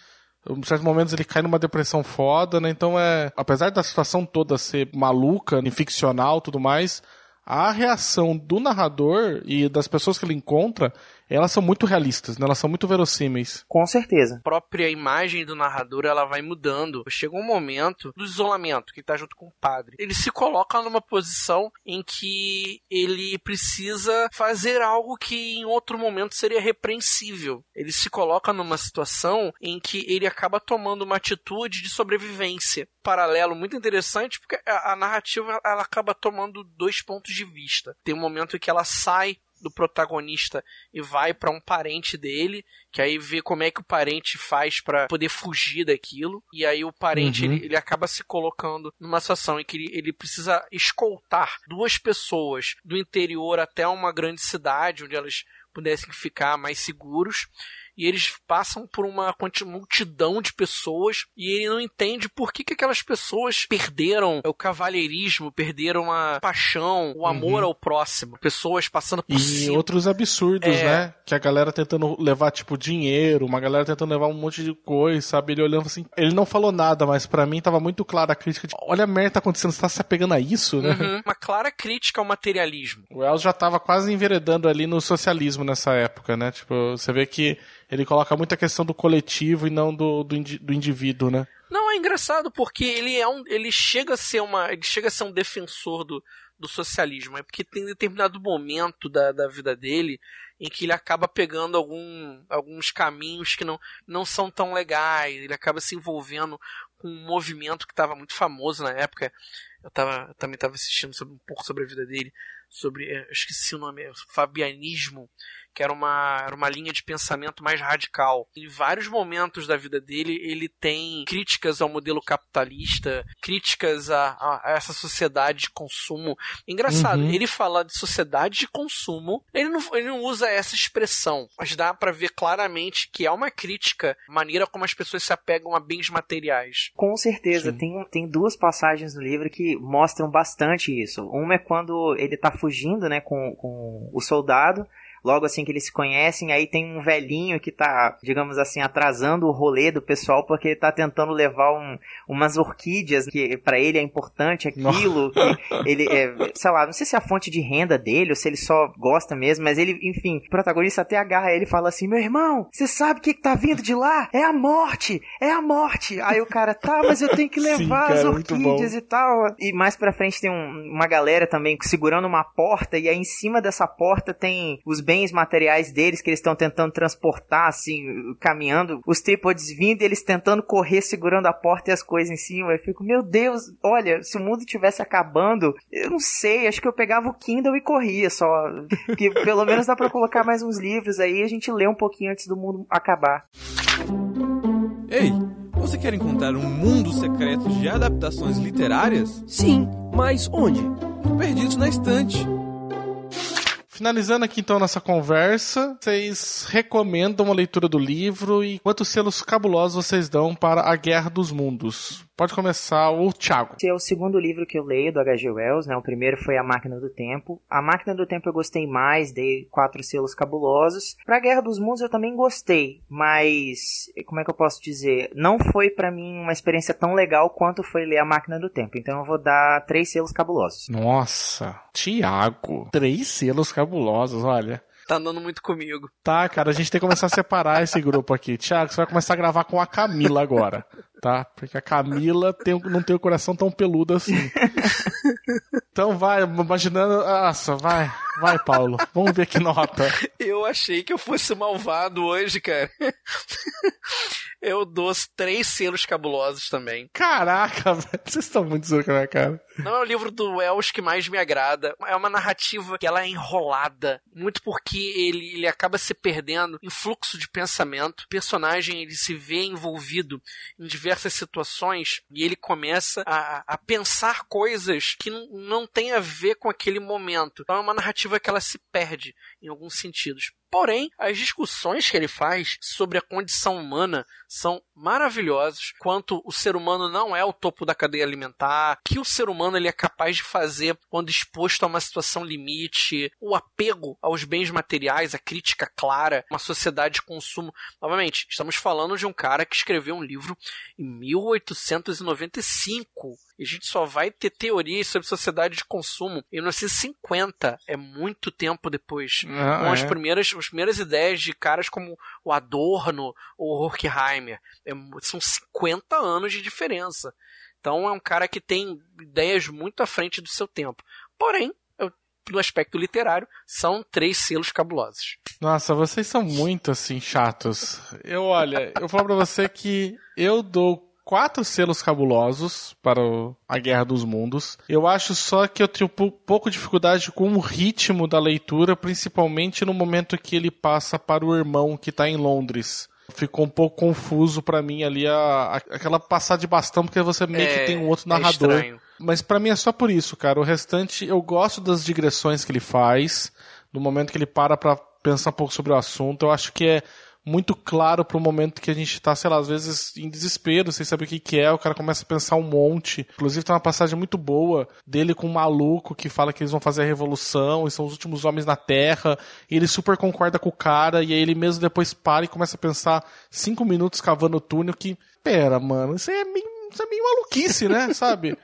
em certos momentos ele cai numa depressão foda, né? Então é, apesar da situação toda ser maluca, ficcional, tudo mais, a reação do narrador e das pessoas que ele encontra elas são muito realistas, né? elas são muito verossímeis. Com certeza. A própria imagem do narrador ela vai mudando. Chega um momento do isolamento, que está junto com o padre. Ele se coloca numa posição em que ele precisa fazer algo que em outro momento seria repreensível. Ele se coloca numa situação em que ele acaba tomando uma atitude de sobrevivência. Paralelo muito interessante, porque a, a narrativa ela acaba tomando dois pontos de vista. Tem um momento em que ela sai do protagonista e vai para um parente dele, que aí vê como é que o parente faz para poder fugir daquilo. E aí o parente uhum. ele, ele, acaba se colocando numa situação em que ele, ele precisa escoltar duas pessoas do interior até uma grande cidade onde elas pudessem ficar mais seguros e eles passam por uma multidão de pessoas e ele não entende por que, que aquelas pessoas perderam o cavalheirismo, perderam a paixão, o amor uhum. ao próximo. Pessoas passando por e cima. outros absurdos, é... né? Que a galera tentando levar, tipo, dinheiro, uma galera tentando levar um monte de coisa, sabe? Ele olhando assim. Ele não falou nada, mas para mim tava muito clara a crítica de: olha a merda tá acontecendo, você tá se apegando a isso, né? Uhum. Uma clara crítica ao materialismo. O Wells já tava quase enveredando ali no socialismo nessa época, né? Tipo, você vê que ele coloca muita questão do coletivo e não do, do, indi, do indivíduo, né? Não, é engraçado porque ele é um. ele chega a ser uma. ele chega a ser um defensor do, do socialismo. É porque tem determinado momento da, da vida dele em que ele acaba pegando algum, alguns caminhos que não, não são tão legais. Ele acaba se envolvendo com um movimento que estava muito famoso na época. Eu, tava, eu também estava assistindo sobre, um pouco sobre a vida dele, sobre. Eu esqueci o nome, Fabianismo que era uma, era uma linha de pensamento mais radical. Em vários momentos da vida dele, ele tem críticas ao modelo capitalista, críticas a, a essa sociedade de consumo. Engraçado, uhum. ele fala de sociedade de consumo, ele não, ele não usa essa expressão, mas dá para ver claramente que é uma crítica à maneira como as pessoas se apegam a bens materiais. Com certeza, tem, tem duas passagens no livro que mostram bastante isso. Uma é quando ele tá fugindo, né, com, com o soldado, logo assim que eles se conhecem, aí tem um velhinho que tá, digamos assim, atrasando o rolê do pessoal porque ele tá tentando levar um, umas orquídeas que para ele é importante aquilo, que ele é, sei lá, não sei se é a fonte de renda dele ou se ele só gosta mesmo, mas ele, enfim, o protagonista até agarra ele e fala assim: "Meu irmão, você sabe o que, que tá vindo de lá? É a morte, é a morte". Aí o cara: "Tá, mas eu tenho que levar Sim, cara, as orquídeas e tal". E mais para frente tem um, uma galera também segurando uma porta e aí em cima dessa porta tem os bens materiais deles que eles estão tentando transportar, assim, caminhando, os trípodes vindo e eles tentando correr, segurando a porta e as coisas em cima. Eu fico, meu Deus, olha, se o mundo tivesse acabando, eu não sei, acho que eu pegava o Kindle e corria só. Que pelo menos dá pra colocar mais uns livros aí e a gente lê um pouquinho antes do mundo acabar. Ei, você quer encontrar um mundo secreto de adaptações literárias? Sim, mas onde? Perdidos na estante. Finalizando aqui então nossa conversa, vocês recomendam a leitura do livro e quantos selos cabulosos vocês dão para A Guerra dos Mundos? Pode começar o Thiago. Esse é o segundo livro que eu leio do H.G. Wells, né? O primeiro foi A Máquina do Tempo. A Máquina do Tempo eu gostei mais, dei quatro selos cabulosos. Pra Guerra dos Mundos eu também gostei, mas como é que eu posso dizer? Não foi para mim uma experiência tão legal quanto foi ler A Máquina do Tempo. Então eu vou dar três selos cabulosos. Nossa, Thiago, três selos cabulosos, olha. Tá andando muito comigo. Tá, cara, a gente tem que começar a separar esse grupo aqui. Tiago, você vai começar a gravar com a Camila agora, tá? Porque a Camila tem, não tem o coração tão peludo assim. Então vai, imaginando. Nossa, vai, vai, Paulo. Vamos ver que nota. Eu achei que eu fosse malvado hoje, cara. Eu dou três selos cabulosos também. Caraca, vocês estão muito zoando com a minha cara. Não é o livro do Wells que mais me agrada. É uma narrativa que ela é enrolada. Muito porque ele, ele acaba se perdendo em fluxo de pensamento. O personagem ele se vê envolvido em diversas situações e ele começa a, a pensar coisas que não, tem a ver com aquele momento. Então é uma narrativa que ela se perde em alguns sentidos. Porém, as discussões que ele faz sobre a condição humana são maravilhosas. Quanto o ser humano não é o topo da cadeia alimentar, que o ser humano ele é capaz de fazer quando exposto a uma situação limite, o apego aos bens materiais, a crítica clara, uma sociedade de consumo. Novamente, estamos falando de um cara que escreveu um livro em 1895 e a gente só vai ter teorias sobre sociedade de consumo em 1950. É muito tempo depois. Ah, com é. as, primeiras, as primeiras ideias de caras como o Adorno ou o Horkheimer. É, são 50 anos de diferença. Então é um cara que tem ideias muito à frente do seu tempo. Porém, no aspecto literário, são três selos cabulosos. Nossa, vocês são muito assim chatos. Eu olha, eu falo para você que eu dou quatro selos cabulosos para o, a Guerra dos Mundos. Eu acho só que eu tenho pouco de dificuldade com o ritmo da leitura, principalmente no momento que ele passa para o irmão que está em Londres ficou um pouco confuso para mim ali a, a, aquela passar de bastão porque você meio é, que tem um outro é narrador. É Mas para mim é só por isso, cara. O restante eu gosto das digressões que ele faz, no momento que ele para para pensar um pouco sobre o assunto. Eu acho que é muito claro pro momento que a gente tá, sei lá, às vezes em desespero, sem saber o que, que é, o cara começa a pensar um monte. Inclusive tem uma passagem muito boa dele com um maluco que fala que eles vão fazer a revolução e são os últimos homens na Terra, e ele super concorda com o cara, e aí ele mesmo depois para e começa a pensar cinco minutos cavando o túnel que, pera, mano, isso é meio, isso é meio maluquice, né, sabe?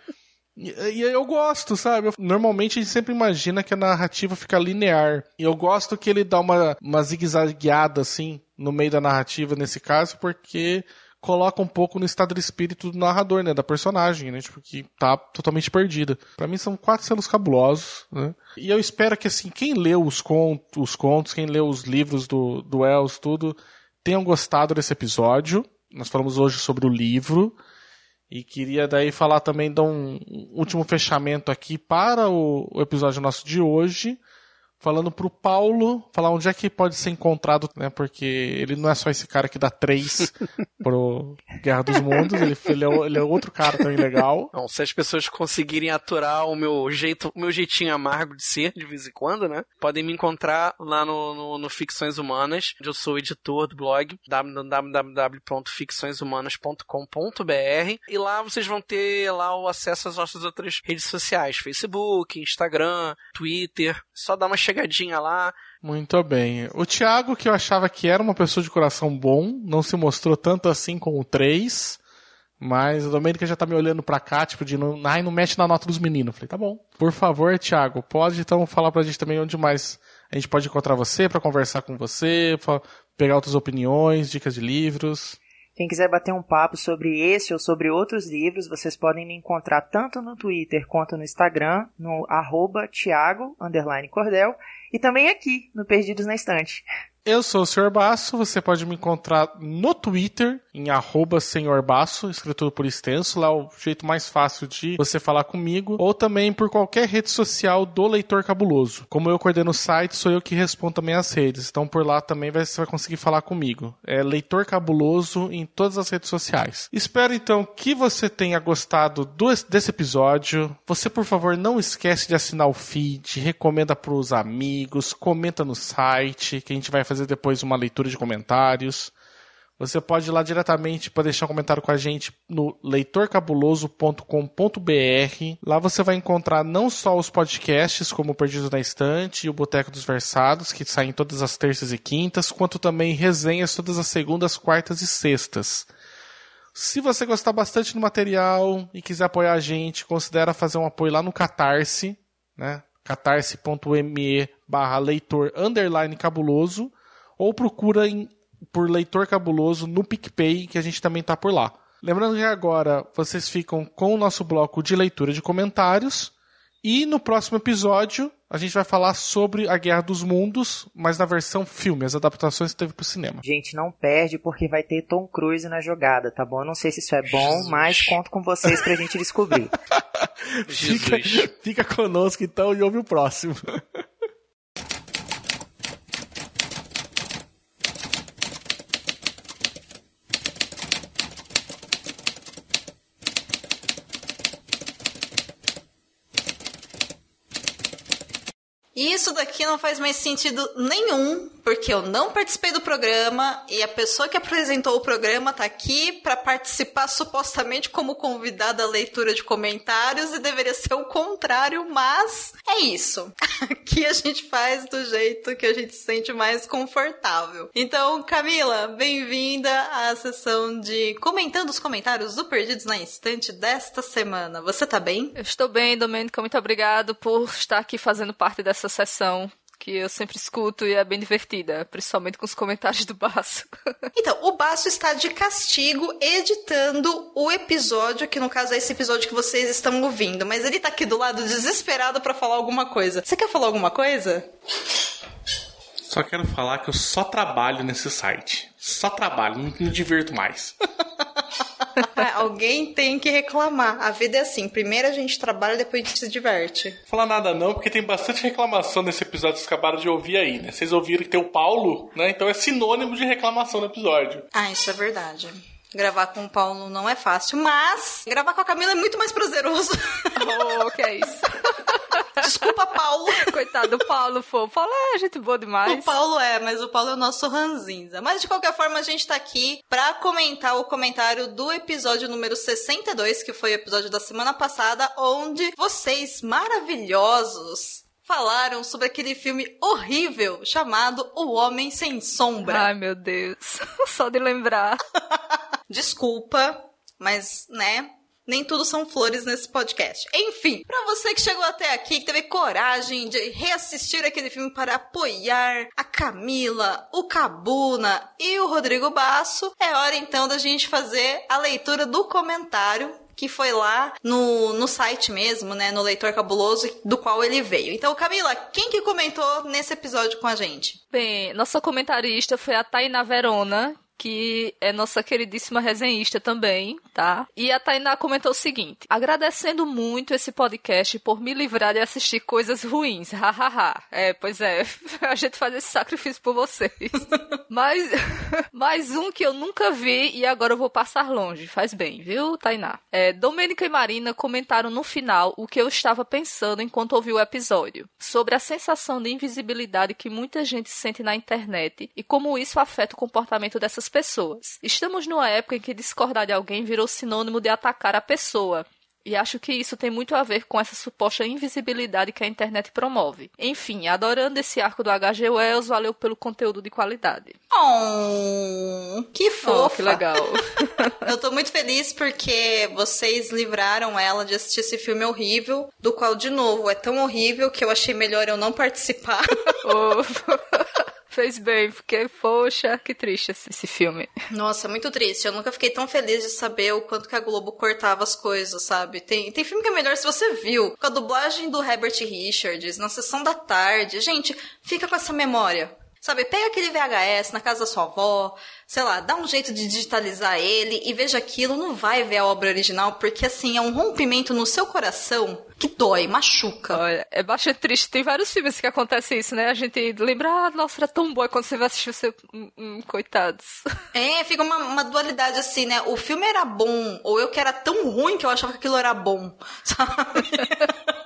E eu gosto, sabe? Normalmente a gente sempre imagina que a narrativa fica linear. E eu gosto que ele dá uma, uma zigue-zagueada, assim, no meio da narrativa nesse caso, porque coloca um pouco no estado de espírito do narrador, né? Da personagem, né? Tipo, que tá totalmente perdida. Para mim são quatro selos cabulosos, né? E eu espero que, assim, quem leu os contos, os contos quem leu os livros do, do Els, tudo, tenham gostado desse episódio. Nós falamos hoje sobre o livro. E queria daí falar também de um último fechamento aqui para o, o episódio nosso de hoje falando pro Paulo, falar onde é que pode ser encontrado, né? Porque ele não é só esse cara que dá três pro Guerra dos Mundos, ele, ele, é, ele é outro cara também legal. Não, se as pessoas conseguirem aturar o meu jeito, o meu jeitinho amargo de ser de vez em quando, né? Podem me encontrar lá no, no, no Ficções Humanas, onde eu sou editor do blog www.ficçõeshumanas.com.br e lá vocês vão ter lá o acesso às nossas outras redes sociais, Facebook, Instagram, Twitter. Só dá uma chegadinha lá. Muito bem. O Thiago, que eu achava que era uma pessoa de coração bom, não se mostrou tanto assim com o 3. Mas a Domênica já tá me olhando pra cá, tipo, de não, ai, não mexe na nota dos meninos. Falei, tá bom. Por favor, Thiago, pode então falar pra gente também onde mais a gente pode encontrar você para conversar com você, pra pegar outras opiniões, dicas de livros. Quem quiser bater um papo sobre esse ou sobre outros livros, vocês podem me encontrar tanto no Twitter quanto no Instagram, no arroba Thiago, Cordel, e também aqui, no Perdidos na Estante. Eu sou o Sr. Basso, você pode me encontrar no Twitter, em arroba Senhor Basso, escrito por extenso, lá é o jeito mais fácil de você falar comigo, ou também por qualquer rede social do Leitor Cabuloso. Como eu coordeno o site, sou eu que respondo também as redes, então por lá também você vai conseguir falar comigo. É Leitor Cabuloso em todas as redes sociais. Espero então que você tenha gostado do, desse episódio. Você, por favor, não esquece de assinar o feed, recomenda para os amigos, comenta no site, que a gente vai fazer depois uma leitura de comentários. Você pode ir lá diretamente para deixar um comentário com a gente no leitorcabuloso.com.br. Lá você vai encontrar não só os podcasts, como o Perdido na Estante e o Boteco dos Versados, que saem todas as terças e quintas, quanto também resenhas todas as segundas, quartas e sextas. Se você gostar bastante do material e quiser apoiar a gente, considere fazer um apoio lá no Catarse, né? catarse.me barra leitor underline cabuloso ou procura em, por Leitor Cabuloso no PicPay, que a gente também está por lá. Lembrando que agora vocês ficam com o nosso bloco de leitura de comentários. E no próximo episódio a gente vai falar sobre a Guerra dos Mundos, mas na versão filme, as adaptações que teve pro cinema. Gente, não perde porque vai ter Tom Cruise na jogada, tá bom? Eu não sei se isso é bom, Jesus. mas conto com vocês pra gente descobrir. fica, fica conosco então e ouve o próximo. E isso daqui não faz mais sentido nenhum, porque eu não participei do programa e a pessoa que apresentou o programa tá aqui para participar supostamente como convidada à leitura de comentários e deveria ser o contrário, mas é isso. Aqui a gente faz do jeito que a gente se sente mais confortável. Então, Camila, bem-vinda à sessão de comentando os comentários do Perdidos na Instante desta semana. Você tá bem? Eu estou bem, Domênica. Muito obrigado por estar aqui fazendo parte dessa sessão que eu sempre escuto e é bem divertida, principalmente com os comentários do Baço. então, o Baço está de castigo editando o episódio, que no caso é esse episódio que vocês estão ouvindo, mas ele tá aqui do lado desesperado para falar alguma coisa. Você quer falar alguma coisa? Só quero falar que eu só trabalho nesse site. Só trabalho, não me divirto mais. Alguém tem que reclamar. A vida é assim: primeiro a gente trabalha, depois a gente se diverte. Falar nada não, porque tem bastante reclamação nesse episódio que vocês acabaram de ouvir aí, né? Vocês ouviram que tem o Paulo, né? Então é sinônimo de reclamação no episódio. Ah, isso é verdade. Gravar com o Paulo não é fácil, mas gravar com a Camila é muito mais prazeroso. Oh, que é isso? Desculpa, Paulo. Coitado do Paulo, pô. O Paulo é gente boa demais. O Paulo é, mas o Paulo é o nosso ranzinza. Mas de qualquer forma, a gente tá aqui pra comentar o comentário do episódio número 62, que foi o episódio da semana passada, onde vocês maravilhosos falaram sobre aquele filme horrível chamado O Homem Sem Sombra. Ai, meu Deus. Só de lembrar. Desculpa, mas, né? Nem tudo são flores nesse podcast. Enfim, pra você que chegou até aqui, que teve coragem de reassistir aquele filme para apoiar a Camila, o Cabuna e o Rodrigo Basso, é hora então da gente fazer a leitura do comentário que foi lá no, no site mesmo, né, no Leitor Cabuloso, do qual ele veio. Então, Camila, quem que comentou nesse episódio com a gente? Bem, nossa comentarista foi a Tainá Verona, que é nossa queridíssima resenhista também, tá? E a Tainá comentou o seguinte: agradecendo muito esse podcast por me livrar de assistir coisas ruins, hahaha. é, pois é, a gente faz esse sacrifício por vocês. Mas, mais um que eu nunca vi e agora eu vou passar longe. Faz bem, viu, Tainá? É, Domênica e Marina comentaram no final o que eu estava pensando enquanto ouvi o episódio, sobre a sensação de invisibilidade que muita gente sente na internet e como isso afeta o comportamento dessas pessoas. Estamos numa época em que discordar de alguém virou sinônimo de atacar a pessoa. E acho que isso tem muito a ver com essa suposta invisibilidade que a internet promove. Enfim, adorando esse arco do H.G. Wells, valeu pelo conteúdo de qualidade. Oh, que fofa. Oh, que legal. Eu tô muito feliz porque vocês livraram ela de assistir esse filme horrível, do qual, de novo, é tão horrível que eu achei melhor eu não participar. Oh. Fez bem, porque, poxa, que triste esse filme. Nossa, muito triste. Eu nunca fiquei tão feliz de saber o quanto que a Globo cortava as coisas, sabe? Tem, tem filme que é melhor se você viu. Com a dublagem do Herbert Richards, na sessão da tarde. Gente, fica com essa memória. Sabe, pega aquele VHS na casa da sua avó, sei lá, dá um jeito de digitalizar ele e veja aquilo, não vai ver a obra original, porque assim, é um rompimento no seu coração que dói, machuca. Olha, é bastante triste. Tem vários filmes que acontece isso, né? A gente lembra, ah, nossa, era tão bom quando você vai assistir seu. Hum, hum, coitados. É, fica uma, uma, dualidade assim, né? O filme era bom, ou eu que era tão ruim que eu achava que aquilo era bom, sabe?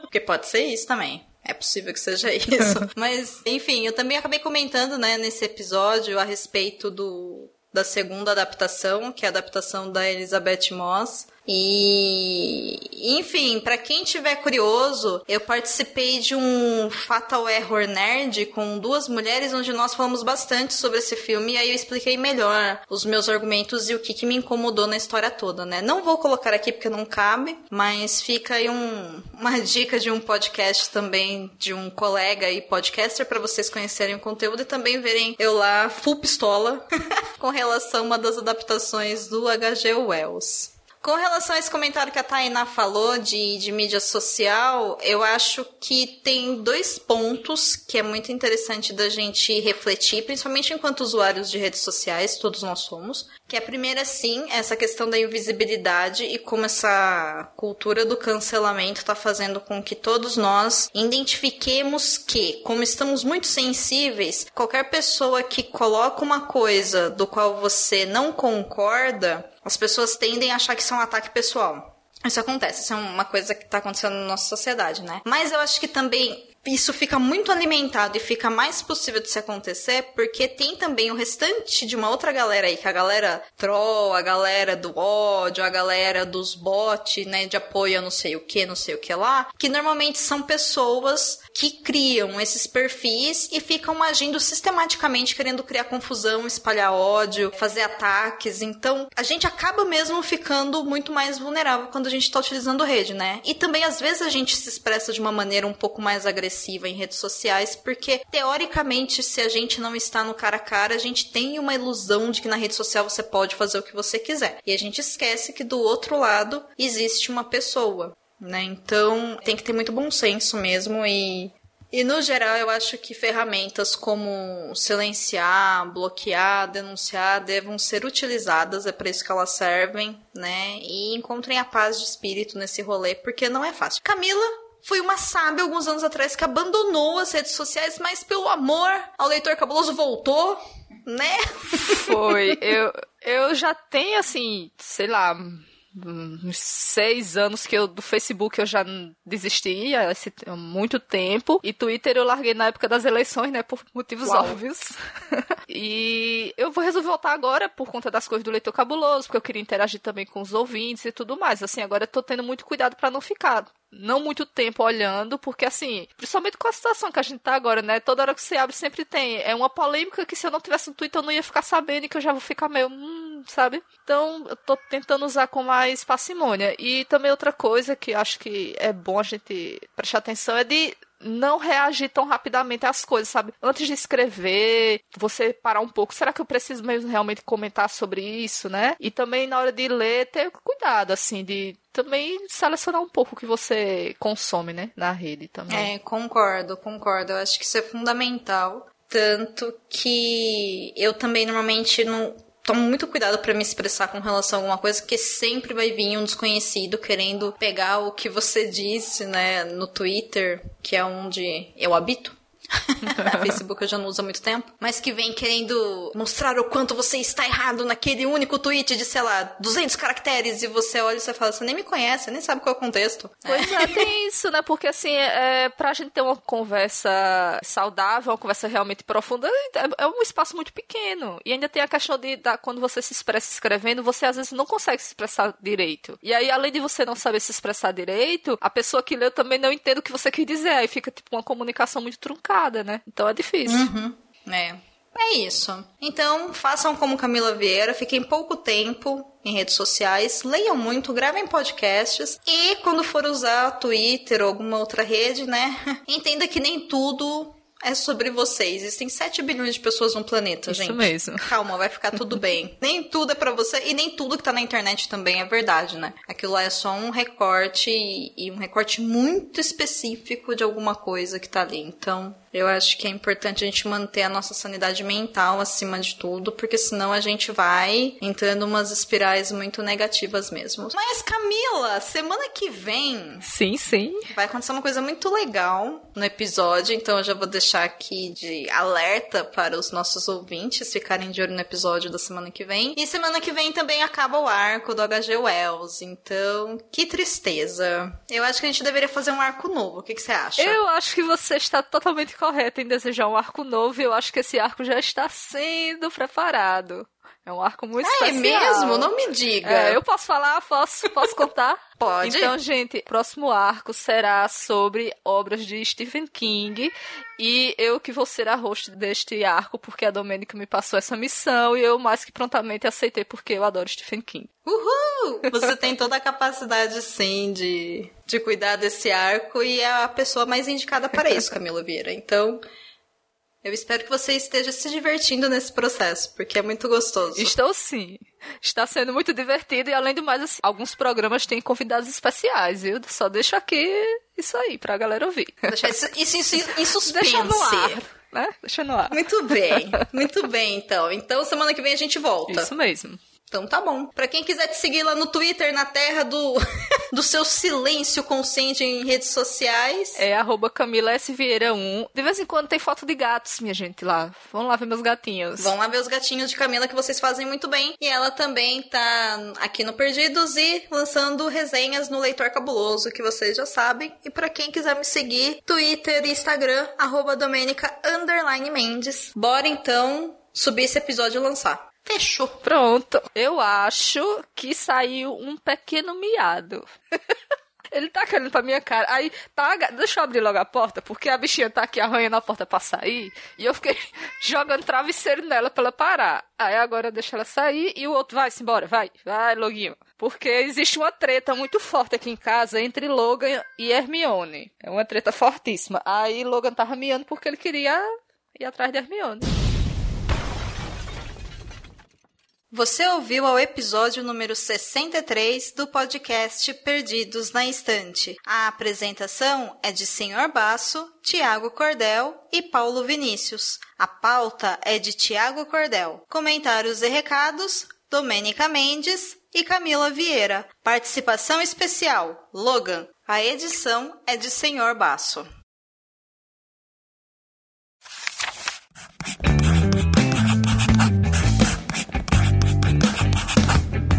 porque pode ser isso também. É possível que seja isso. Mas, enfim, eu também acabei comentando, né, nesse episódio a respeito do da segunda adaptação, que é a adaptação da Elizabeth Moss. E, enfim, para quem tiver curioso, eu participei de um Fatal Error Nerd com duas mulheres, onde nós falamos bastante sobre esse filme, e aí eu expliquei melhor os meus argumentos e o que, que me incomodou na história toda, né? Não vou colocar aqui porque não cabe, mas fica aí um, uma dica de um podcast também, de um colega e podcaster, para vocês conhecerem o conteúdo e também verem eu lá, full pistola, com relação a uma das adaptações do H.G. Wells. Com relação a esse comentário que a Tainá falou de, de mídia social, eu acho que tem dois pontos que é muito interessante da gente refletir, principalmente enquanto usuários de redes sociais, todos nós somos. Que a primeira, sim, é essa questão da invisibilidade e como essa cultura do cancelamento está fazendo com que todos nós identifiquemos que, como estamos muito sensíveis, qualquer pessoa que coloca uma coisa do qual você não concorda, as pessoas tendem a achar que isso é um ataque pessoal. Isso acontece, isso é uma coisa que está acontecendo na nossa sociedade, né? Mas eu acho que também isso fica muito alimentado e fica mais possível de se acontecer porque tem também o restante de uma outra galera aí, que é a galera troll, a galera do ódio, a galera dos bots, né, de apoio a não sei o que, não sei o que lá, que normalmente são pessoas que criam esses perfis e ficam agindo sistematicamente querendo criar confusão, espalhar ódio, fazer ataques. Então, a gente acaba mesmo ficando muito mais vulnerável quando a gente está utilizando rede, né? E também às vezes a gente se expressa de uma maneira um pouco mais agressiva agressiva em redes sociais, porque teoricamente, se a gente não está no cara a cara, a gente tem uma ilusão de que na rede social você pode fazer o que você quiser. E a gente esquece que do outro lado existe uma pessoa. Né? Então tem que ter muito bom senso mesmo e E no geral, eu acho que ferramentas como silenciar, bloquear, denunciar devem ser utilizadas, é para isso que elas servem, né? E encontrem a paz de espírito nesse rolê, porque não é fácil. Camila foi uma sábia alguns anos atrás que abandonou as redes sociais, mas pelo amor ao leitor cabuloso voltou, né? Foi. Eu, eu já tenho, assim, sei lá, uns seis anos que eu do Facebook eu já desisti há, esse, há muito tempo. E Twitter eu larguei na época das eleições, né? Por motivos Uau. óbvios. e eu vou resolver voltar agora por conta das coisas do leitor cabuloso, porque eu queria interagir também com os ouvintes e tudo mais. Assim, agora eu tô tendo muito cuidado para não ficar não muito tempo olhando, porque assim, principalmente com a situação que a gente tá agora, né? Toda hora que você abre sempre tem. É uma polêmica que se eu não tivesse no Twitter eu não ia ficar sabendo e que eu já vou ficar meio. Hum, sabe? Então eu tô tentando usar com mais parcimônia. E também outra coisa que acho que é bom a gente prestar atenção é de não reagir tão rapidamente às coisas, sabe? Antes de escrever, você parar um pouco. Será que eu preciso mesmo realmente comentar sobre isso, né? E também na hora de ler, ter cuidado, assim, de também selecionar um pouco o que você consome, né? Na rede também. É, concordo, concordo. Eu acho que isso é fundamental. Tanto que eu também normalmente não tomo muito cuidado para me expressar com relação a alguma coisa, porque sempre vai vir um desconhecido querendo pegar o que você disse, né, no Twitter, que é onde eu habito. Facebook eu já não uso há muito tempo, mas que vem querendo mostrar o quanto você está errado naquele único tweet de, sei lá, 200 caracteres e você olha e você fala, você nem me conhece, nem sabe qual é o contexto. Pois é, tem isso, né? Porque assim, é, pra gente ter uma conversa saudável, uma conversa realmente profunda, é, é um espaço muito pequeno. E ainda tem a questão de, da, quando você se expressa escrevendo, você às vezes não consegue se expressar direito. E aí, além de você não saber se expressar direito, a pessoa que leu também não entende o que você quer dizer. Aí fica tipo uma comunicação muito truncada né? Então é difícil. Uhum. É. É isso. Então, façam como Camila Vieira, fiquem pouco tempo em redes sociais, leiam muito, gravem podcasts e quando for usar Twitter ou alguma outra rede, né, entenda que nem tudo é sobre vocês. Existem 7 bilhões de pessoas no planeta, Isso gente. Isso mesmo. Calma, vai ficar tudo bem. nem tudo é para você e nem tudo que tá na internet também é verdade, né? Aquilo lá é só um recorte e, e um recorte muito específico de alguma coisa que tá ali. Então, eu acho que é importante a gente manter a nossa sanidade mental acima de tudo, porque senão a gente vai entrando umas espirais muito negativas mesmo. Mas Camila, semana que vem. Sim, sim. Vai acontecer uma coisa muito legal no episódio, então eu já vou deixar aqui de alerta para os nossos ouvintes ficarem de olho no episódio da semana que vem. E semana que vem também acaba o arco do HG Wells, então que tristeza. Eu acho que a gente deveria fazer um arco novo. O que, que você acha? Eu acho que você está totalmente correta em desejar um arco novo e eu acho que esse arco já está sendo preparado. É um arco muito é, especial. É mesmo? Não me diga. É, eu posso falar? Posso, posso contar? Pode. Então, gente, próximo arco será sobre obras de Stephen King. E eu que vou ser a host deste arco, porque a Domênica me passou essa missão. E eu mais que prontamente aceitei, porque eu adoro Stephen King. Uhul! Você tem toda a capacidade, sim, de, de cuidar desse arco. E é a pessoa mais indicada para isso, Camila Vieira. Então, eu espero que você esteja se divertindo nesse processo, porque é muito gostoso. Estou sim. Está sendo muito divertido e, além do mais, assim, alguns programas têm convidados especiais, viu? Só deixo aqui isso aí pra galera ouvir. Deixa isso, isso, isso em suspense. Deixa no ar. Né? Deixa no ar. Muito bem. Muito bem, então. Então, semana que vem a gente volta. Isso mesmo. Então tá bom. Pra quem quiser te seguir lá no Twitter, na terra do, do seu silêncio consciente em redes sociais. É arroba Camila S. Vieira 1. De vez em quando tem foto de gatos, minha gente, lá. Vão lá ver meus gatinhos. Vão lá ver os gatinhos de Camila que vocês fazem muito bem. E ela também tá aqui no Perdidos e lançando resenhas no Leitor Cabuloso, que vocês já sabem. E para quem quiser me seguir, Twitter e Instagram, arroba Domênica Mendes. Bora então subir esse episódio e lançar. Fechou. Pronto. Eu acho que saiu um pequeno miado. Ele tá querendo pra minha cara. Aí, tá, deixa eu abrir logo a porta, porque a bichinha tá aqui arranhando a porta pra sair. E eu fiquei jogando travesseiro nela pra ela parar. Aí agora deixa ela sair e o outro vai-se embora, vai, vai, Loguinho. Porque existe uma treta muito forte aqui em casa entre Logan e Hermione. É uma treta fortíssima. Aí Logan tava miando porque ele queria ir atrás de Hermione. Você ouviu ao episódio número 63 do podcast Perdidos na Estante. A apresentação é de Senhor Basso, Tiago Cordel e Paulo Vinícius. A pauta é de Tiago Cordel. Comentários e recados, Domênica Mendes e Camila Vieira. Participação especial, Logan. A edição é de Senhor Basso.